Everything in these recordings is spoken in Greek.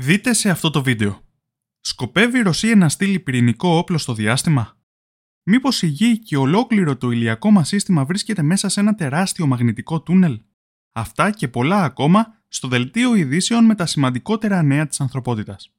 Δείτε σε αυτό το βίντεο. Σκοπεύει η Ρωσία να στείλει πυρηνικό όπλο στο διάστημα; Μήπως η Γη και ολόκληρο το ηλιακό μας σύστημα βρίσκεται μέσα σε ένα τεράστιο μαγνητικό τούνελ; Αυτά και πολλά ακόμα στο δελτίο ειδήσεων με τα σημαντικότερα νέα της ανθρωπότητας.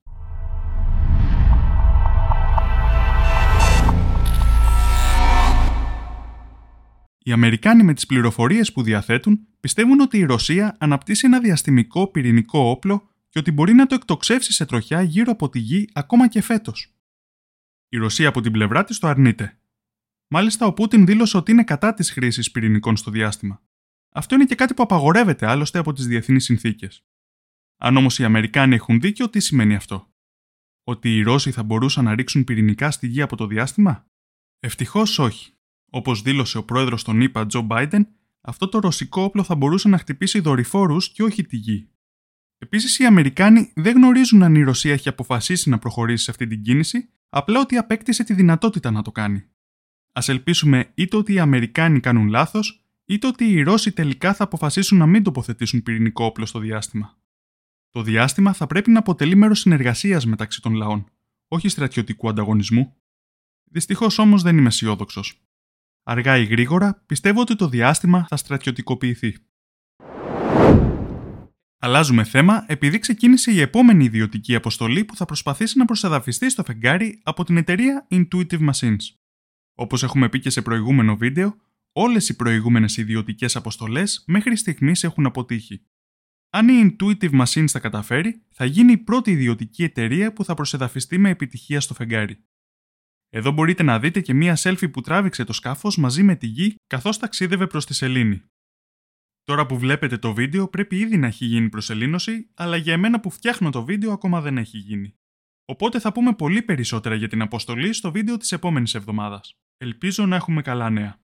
Οι Αμερικάνοι με τις πληροφορίες που διαθέτουν πιστεύουν ότι η Ρωσία αναπτύσσει ένα διαστημικό πυρηνικό όπλο και ότι μπορεί να το εκτοξεύσει σε τροχιά γύρω από τη γη ακόμα και φέτος. Η Ρωσία από την πλευρά της το αρνείται. Μάλιστα, ο Πούτιν δήλωσε ότι είναι κατά της χρήσης πυρηνικών στο διάστημα. Αυτό είναι και κάτι που απαγορεύεται άλλωστε από τις διεθνείς συνθήκες. Αν όμως οι Αμερικάνοι έχουν δίκιο, τι σημαίνει αυτό; Ότι οι Ρώσοι θα μπορούσαν να ρίξουν πυρηνικά στη γη από το διάστημα; Ευτυχώς όχι. Όπως δήλωσε ο πρόεδρος των ΗΠΑ, Τζο Μπάιντεν, αυτό το ρωσικό όπλο θα μπορούσε να χτυπήσει δορυφόρους και όχι τη γη. Επίσης, οι Αμερικάνοι δεν γνωρίζουν αν η Ρωσία έχει αποφασίσει να προχωρήσει σε αυτή την κίνηση, απλά ότι απέκτησε τη δυνατότητα να το κάνει. Α ελπίσουμε είτε ότι οι Αμερικάνοι κάνουν λάθος, είτε ότι οι Ρώσοι τελικά θα αποφασίσουν να μην τοποθετήσουν πυρηνικό όπλο στο διάστημα. Το διάστημα θα πρέπει να αποτελεί μέρος συνεργασίας μεταξύ των λαών, όχι στρατιωτικού ανταγωνισμού. Δυστυχώς όμως δεν είμαι αισιόδοξος. Αργά ή γρήγορα πιστεύω ότι το διάστημα θα στρατιωτικοποιηθεί. Αλλάζουμε θέμα επειδή ξεκίνησε η επόμενη ιδιωτική αποστολή που θα προσπαθήσει να προσεδαφιστεί στο φεγγάρι από την εταιρεία Intuitive Machines. Όπως έχουμε πει και σε προηγούμενο βίντεο, όλες οι προηγούμενες ιδιωτικές αποστολές μέχρι στιγμής έχουν αποτύχει. Αν η Intuitive Machines τα καταφέρει, θα γίνει η πρώτη ιδιωτική εταιρεία που θα προσεδαφιστεί με επιτυχία στο φεγγάρι. Εδώ μπορείτε να δείτε και μία selfie που τράβηξε το σκάφος μαζί με τη γη καθώς ταξίδευε προς τη σελήνη. Τώρα που βλέπετε το βίντεο πρέπει ήδη να έχει γίνει προσελήνωση, αλλά για εμένα που φτιάχνω το βίντεο ακόμα δεν έχει γίνει. Οπότε θα πούμε πολύ περισσότερα για την αποστολή στο βίντεο της επόμενης εβδομάδας. Ελπίζω να έχουμε καλά νέα.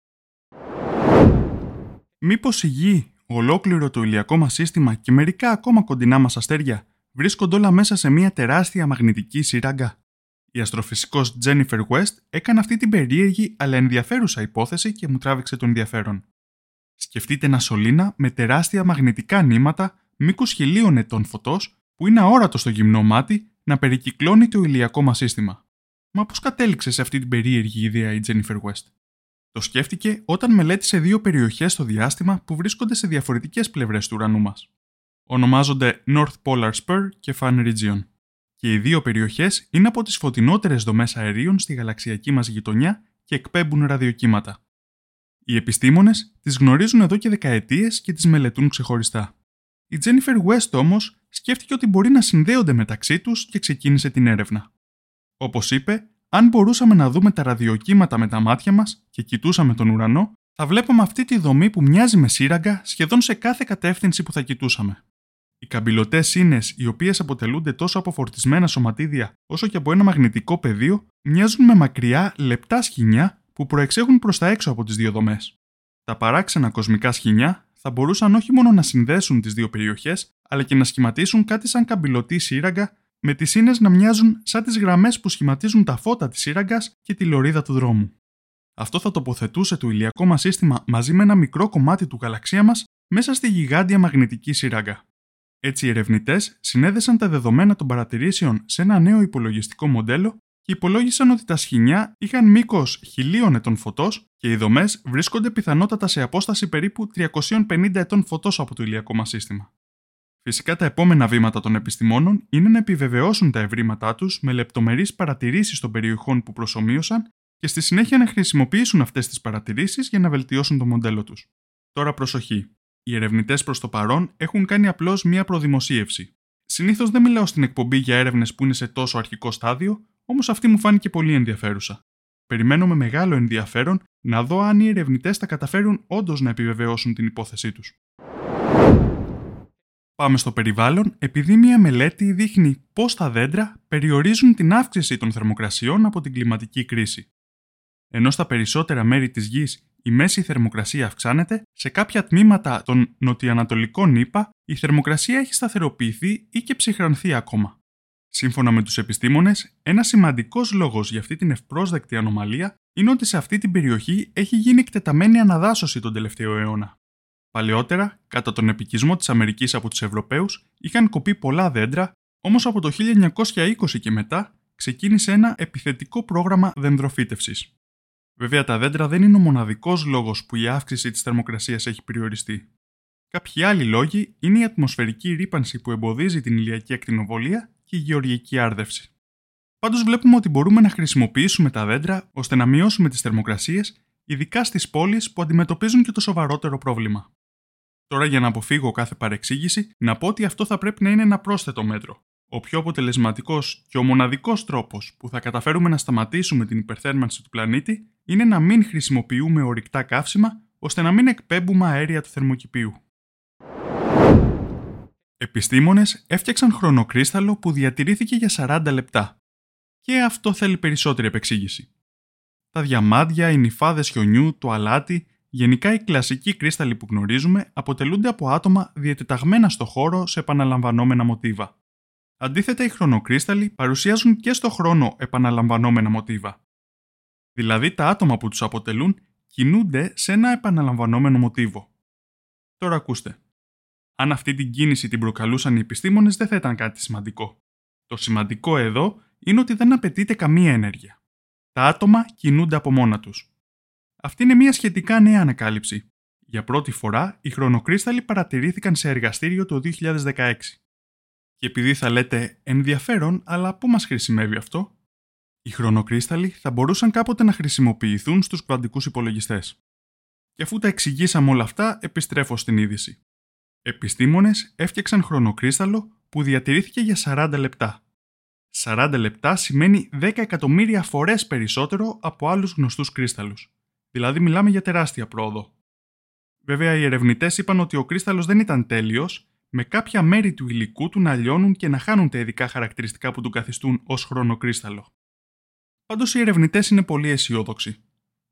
Μήπως η Γη, ολόκληρο το ηλιακό μας σύστημα και μερικά ακόμα κοντινά μας αστέρια βρίσκονται όλα μέσα σε μια τεράστια μαγνητική σύραγγα; Η αστροφυσικός Jennifer West έκανε αυτή την περίεργη αλλά ενδιαφέρουσα υπόθεση και μου τράβηξε το ενδιαφέρον. Σκεφτείτε ένα σωλήνα με τεράστια μαγνητικά νήματα μήκου χιλίων ετών φωτός που είναι αόρατο στο γυμνό μάτι να περικυκλώνει το ηλιακό μας σύστημα. Μα πώς κατέληξε σε αυτή την περίεργη ιδέα η Jennifer West; Το σκέφτηκε όταν μελέτησε δύο περιοχές στο διάστημα που βρίσκονται σε διαφορετικές πλευρές του ουρανού μας. Ονομάζονται North Polar Spur και Fan Region. Και οι δύο περιοχές είναι από τις φωτεινότερες δομές αερίων στη γαλαξιακή μας γειτονιά και εκπέμπουν ραδιοκύματα. Οι επιστήμονες τις γνωρίζουν εδώ και δεκαετίες και τις μελετούν ξεχωριστά. Η Jennifer West όμως σκέφτηκε ότι μπορεί να συνδέονται μεταξύ τους και ξεκίνησε την έρευνα. Όπως είπε, αν μπορούσαμε να δούμε τα ραδιοκύματα με τα μάτια μας και κοιτούσαμε τον ουρανό, θα βλέπαμε αυτή τη δομή που μοιάζει με σύραγγα σχεδόν σε κάθε κατεύθυνση που θα κοιτούσαμε. Οι καμπυλωτές ίνες, οι οποίες αποτελούνται τόσο από φορτισμένα σωματίδια όσο και από ένα μαγνητικό πεδίο, μοιάζουν με μακριά λεπτά σχοινιά που προεξέχουν προς τα έξω από τις δύο δομές. Τα παράξενα κοσμικά σχοινιά θα μπορούσαν όχι μόνο να συνδέσουν τις δύο περιοχές, αλλά και να σχηματίσουν κάτι σαν καμπυλωτή σύραγγα, με τις ίνες να μοιάζουν σαν τις γραμμές που σχηματίζουν τα φώτα της σύραγγας και τη λωρίδα του δρόμου. Αυτό θα τοποθετούσε το ηλιακό μας σύστημα μαζί με ένα μικρό κομμάτι του γαλαξία μας μέσα στη γιγάντια μαγνητική σύραγγα. Έτσι, οι ερευνητές συνέδεσαν τα δεδομένα των παρατηρήσεων σε ένα νέο υπολογιστικό μοντέλο και υπολόγισαν ότι τα σχοινιά είχαν μήκος χιλίων ετών φωτός και οι δομές βρίσκονται πιθανότατα σε απόσταση περίπου 350 ετών φωτός από το ηλιακό μας σύστημα. Φυσικά τα επόμενα βήματα των επιστημόνων είναι να επιβεβαιώσουν τα ευρήματά τους με λεπτομερείς παρατηρήσεις των περιοχών που προσωμείωσαν και στη συνέχεια να χρησιμοποιήσουν αυτές τις παρατηρήσεις για να βελτιώσουν το μοντέλο τους. Τώρα προσοχή. Οι ερευνητές προς το παρόν έχουν κάνει απλώς μία προδημοσίευση. Συνήθως δεν μιλάω στην εκπομπή για έρευνες που είναι σε τόσο αρχικό στάδιο, Όμως αυτή μου φάνηκε πολύ ενδιαφέρουσα. Περιμένω με μεγάλο ενδιαφέρον να δω αν οι ερευνητές θα καταφέρουν όντως να επιβεβαιώσουν την υπόθεσή τους. Πάμε στο περιβάλλον επειδή μια μελέτη δείχνει πώς τα δέντρα περιορίζουν την αύξηση των θερμοκρασιών από την κλιματική κρίση. Ενώ στα περισσότερα μέρη της γης η μέση θερμοκρασία αυξάνεται, σε κάποια τμήματα των νοτιοανατολικών ΗΠΑ η θερμοκρασία έχει σταθεροποιηθεί ή και ψυχρανθεί ακόμα. Σύμφωνα με τους επιστήμονες, ένας σημαντικός λόγος για αυτή την ευπρόσδεκτη ανομαλία είναι ότι σε αυτή την περιοχή έχει γίνει εκτεταμένη αναδάσωση τον τελευταίο αιώνα. Παλαιότερα, κατά τον επικισμό της Αμερικής από τους Ευρωπαίους, είχαν κοπεί πολλά δέντρα, Όμως από το 1920 και μετά ξεκίνησε ένα επιθετικό πρόγραμμα δενδροφύτευσης. Βέβαια τα δέντρα δεν είναι ο μοναδικός λόγος που η αύξηση της θερμοκρασίας έχει περιοριστεί. Κάποιοι άλλοι λόγοι είναι η ατμοσφαιρική ρήπανση που εμποδίζει την ηλιακή ακτινοβολία και η γεωργική άρδευση. Πάντως βλέπουμε ότι μπορούμε να χρησιμοποιήσουμε τα δέντρα ώστε να μειώσουμε τις θερμοκρασίες, ειδικά στις πόλεις που αντιμετωπίζουν και το σοβαρότερο πρόβλημα. Τώρα, για να αποφύγω κάθε παρεξήγηση, να πω ότι αυτό θα πρέπει να είναι ένα πρόσθετο μέτρο. Ο πιο αποτελεσματικός και ο μοναδικός τρόπος που θα καταφέρουμε να σταματήσουμε την υπερθέρμανση του πλανήτη είναι να μην χρησιμοποιούμε ορυκτά καύσιμα ώστε να μην εκπέμπουμε αέρια του θερμοκηπίου. Επιστήμονες έφτιαξαν χρονοκρίσταλο που διατηρήθηκε για 40 λεπτά. Και αυτό θέλει περισσότερη επεξήγηση. Τα διαμάντια, οι νυφάδες χιονιού, το αλάτι, γενικά οι κλασικοί κρίσταλοι που γνωρίζουμε αποτελούνται από άτομα διατεταγμένα στο χώρο σε επαναλαμβανόμενα μοτίβα. Αντίθετα, οι χρονοκρίσταλοι παρουσιάζουν και στο χρόνο επαναλαμβανόμενα μοτίβα. Δηλαδή, τα άτομα που τους αποτελούν κινούνται σε ένα επαναλαμβανόμενο μοτίβο. Τώρα ακούστε. Αν αυτή την κίνηση την προκαλούσαν οι επιστήμονες δεν θα ήταν κάτι σημαντικό. Το σημαντικό εδώ είναι ότι δεν απαιτείται καμία ενέργεια. Τα άτομα κινούνται από μόνα τους. Αυτή είναι μια σχετικά νέα ανακάλυψη. Για πρώτη φορά, οι χρονοκρίσταλοι παρατηρήθηκαν σε εργαστήριο το 2016. Και επειδή θα λέτε ενδιαφέρον, αλλά πού μας χρησιμεύει αυτό, οι χρονοκρίσταλοι θα μπορούσαν κάποτε να χρησιμοποιηθούν στους κβαντικούς υπολογιστές. Και αφού τα εξηγήσαμε όλα αυτά, επιστρέφω στην είδηση. Επιστήμονες έφτιαξαν χρονοκρίσταλο που διατηρήθηκε για 40 λεπτά. 40 λεπτά σημαίνει 10 εκατομμύρια φορές περισσότερο από άλλους γνωστούς κρίσταλους. Δηλαδή μιλάμε για τεράστια πρόοδο. Βέβαια οι ερευνητές είπαν ότι ο κρίσταλος δεν ήταν τέλειος, με κάποια μέρη του υλικού του να λιώνουν και να χάνουν τα ειδικά χαρακτηριστικά που του καθιστούν ως χρονοκρίσταλο. Πάντως οι ερευνητές είναι πολύ αισιόδοξοι.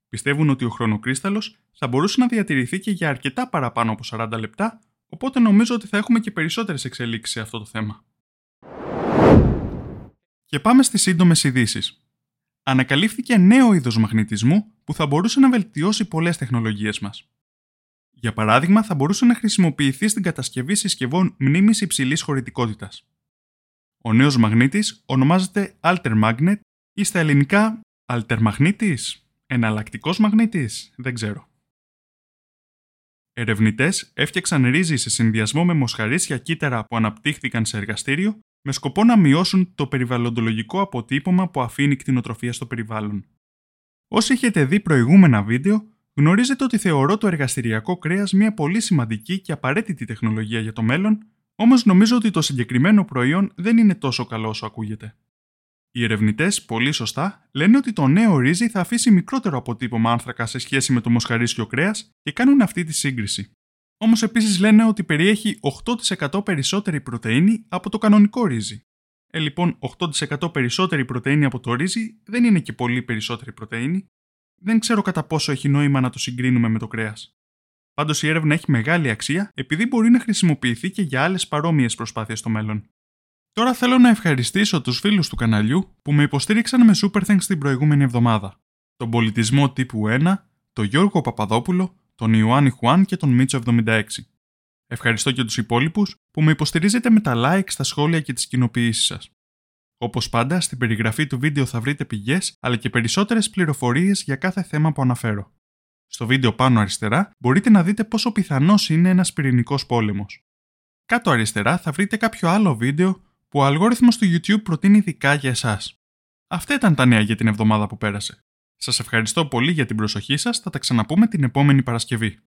Πιστεύουν ότι ο χρονοκρίσταλο θα μπορούσε να διατηρηθεί και για αρκετά παραπάνω από 40 λεπτά, οπότε νομίζω ότι θα έχουμε και περισσότερες εξελίξεις σε αυτό το θέμα. Και πάμε στις σύντομες ειδήσεις. Ανακαλύφθηκε νέο είδος μαγνητισμού που θα μπορούσε να βελτιώσει πολλές τεχνολογίες μας. Για παράδειγμα, θα μπορούσε να χρησιμοποιηθεί στην κατασκευή συσκευών μνήμης υψηλής χωρητικότητας. Ο νέος μαγνήτης ονομάζεται Alter Magnet ή στα ελληνικά αλτερμαγνήτης, εναλλακτικός μαγνήτης, δεν ξέρω. Ερευνητές έφτιαξαν ρύζι σε συνδυασμό με μοσχαρίσια κύτταρα που αναπτύχθηκαν σε εργαστήριο με σκοπό να μειώσουν το περιβαλλοντολογικό αποτύπωμα που αφήνει η κτηνοτροφία στο περιβάλλον. Όσοι έχετε δει προηγούμενα βίντεο, γνωρίζετε ότι θεωρώ το εργαστηριακό κρέας μια πολύ σημαντική και απαραίτητη τεχνολογία για το μέλλον, όμως νομίζω ότι το συγκεκριμένο προϊόν δεν είναι τόσο καλό όσο ακούγεται. Οι ερευνητές, πολύ σωστά, λένε ότι το νέο ρύζι θα αφήσει μικρότερο αποτύπωμα άνθρακα σε σχέση με το μοσχαρίσιο κρέας και κάνουν αυτή τη σύγκριση. Όμως επίσης λένε ότι περιέχει 8% περισσότερη πρωτενη από το κανονικό ρύζι. Ε, λοιπόν, 8% περισσότερη πρωτενη από το ρύζι δεν είναι και πολύ περισσότερη πρωτενη. Δεν ξέρω κατά πόσο έχει νόημα να το συγκρίνουμε με το κρέας. Πάντως η έρευνα έχει μεγάλη αξία επειδή μπορεί να χρησιμοποιηθεί και για άλλες παρόμοιες προσπάθειες στο μέλλον. Τώρα θέλω να ευχαριστήσω τους φίλους του καναλιού που με υποστήριξαν με Super Thanks την προηγούμενη εβδομάδα. Τον πολιτισμό τύπου 1, τον Γιώργο Παπαδόπουλο, τον Ιωάννη Χουάν και τον Μίτσο 76. Ευχαριστώ και τους υπόλοιπους που με υποστηρίζετε με τα like στα σχόλια και τις κοινοποιήσεις σας. Όπως πάντα, στην περιγραφή του βίντεο θα βρείτε πηγές αλλά και περισσότερες πληροφορίες για κάθε θέμα που αναφέρω. Στο βίντεο πάνω αριστερά μπορείτε να δείτε πόσο πιθανός είναι ένας πυρηνικός πόλεμος. Κάτω αριστερά θα βρείτε κάποιο άλλο βίντεο που ο αλγόριθμος του YouTube προτείνει ειδικά για εσάς. Αυτά ήταν τα νέα για την εβδομάδα που πέρασε. Σας ευχαριστώ πολύ για την προσοχή σας, θα τα ξαναπούμε την επόμενη Παρασκευή.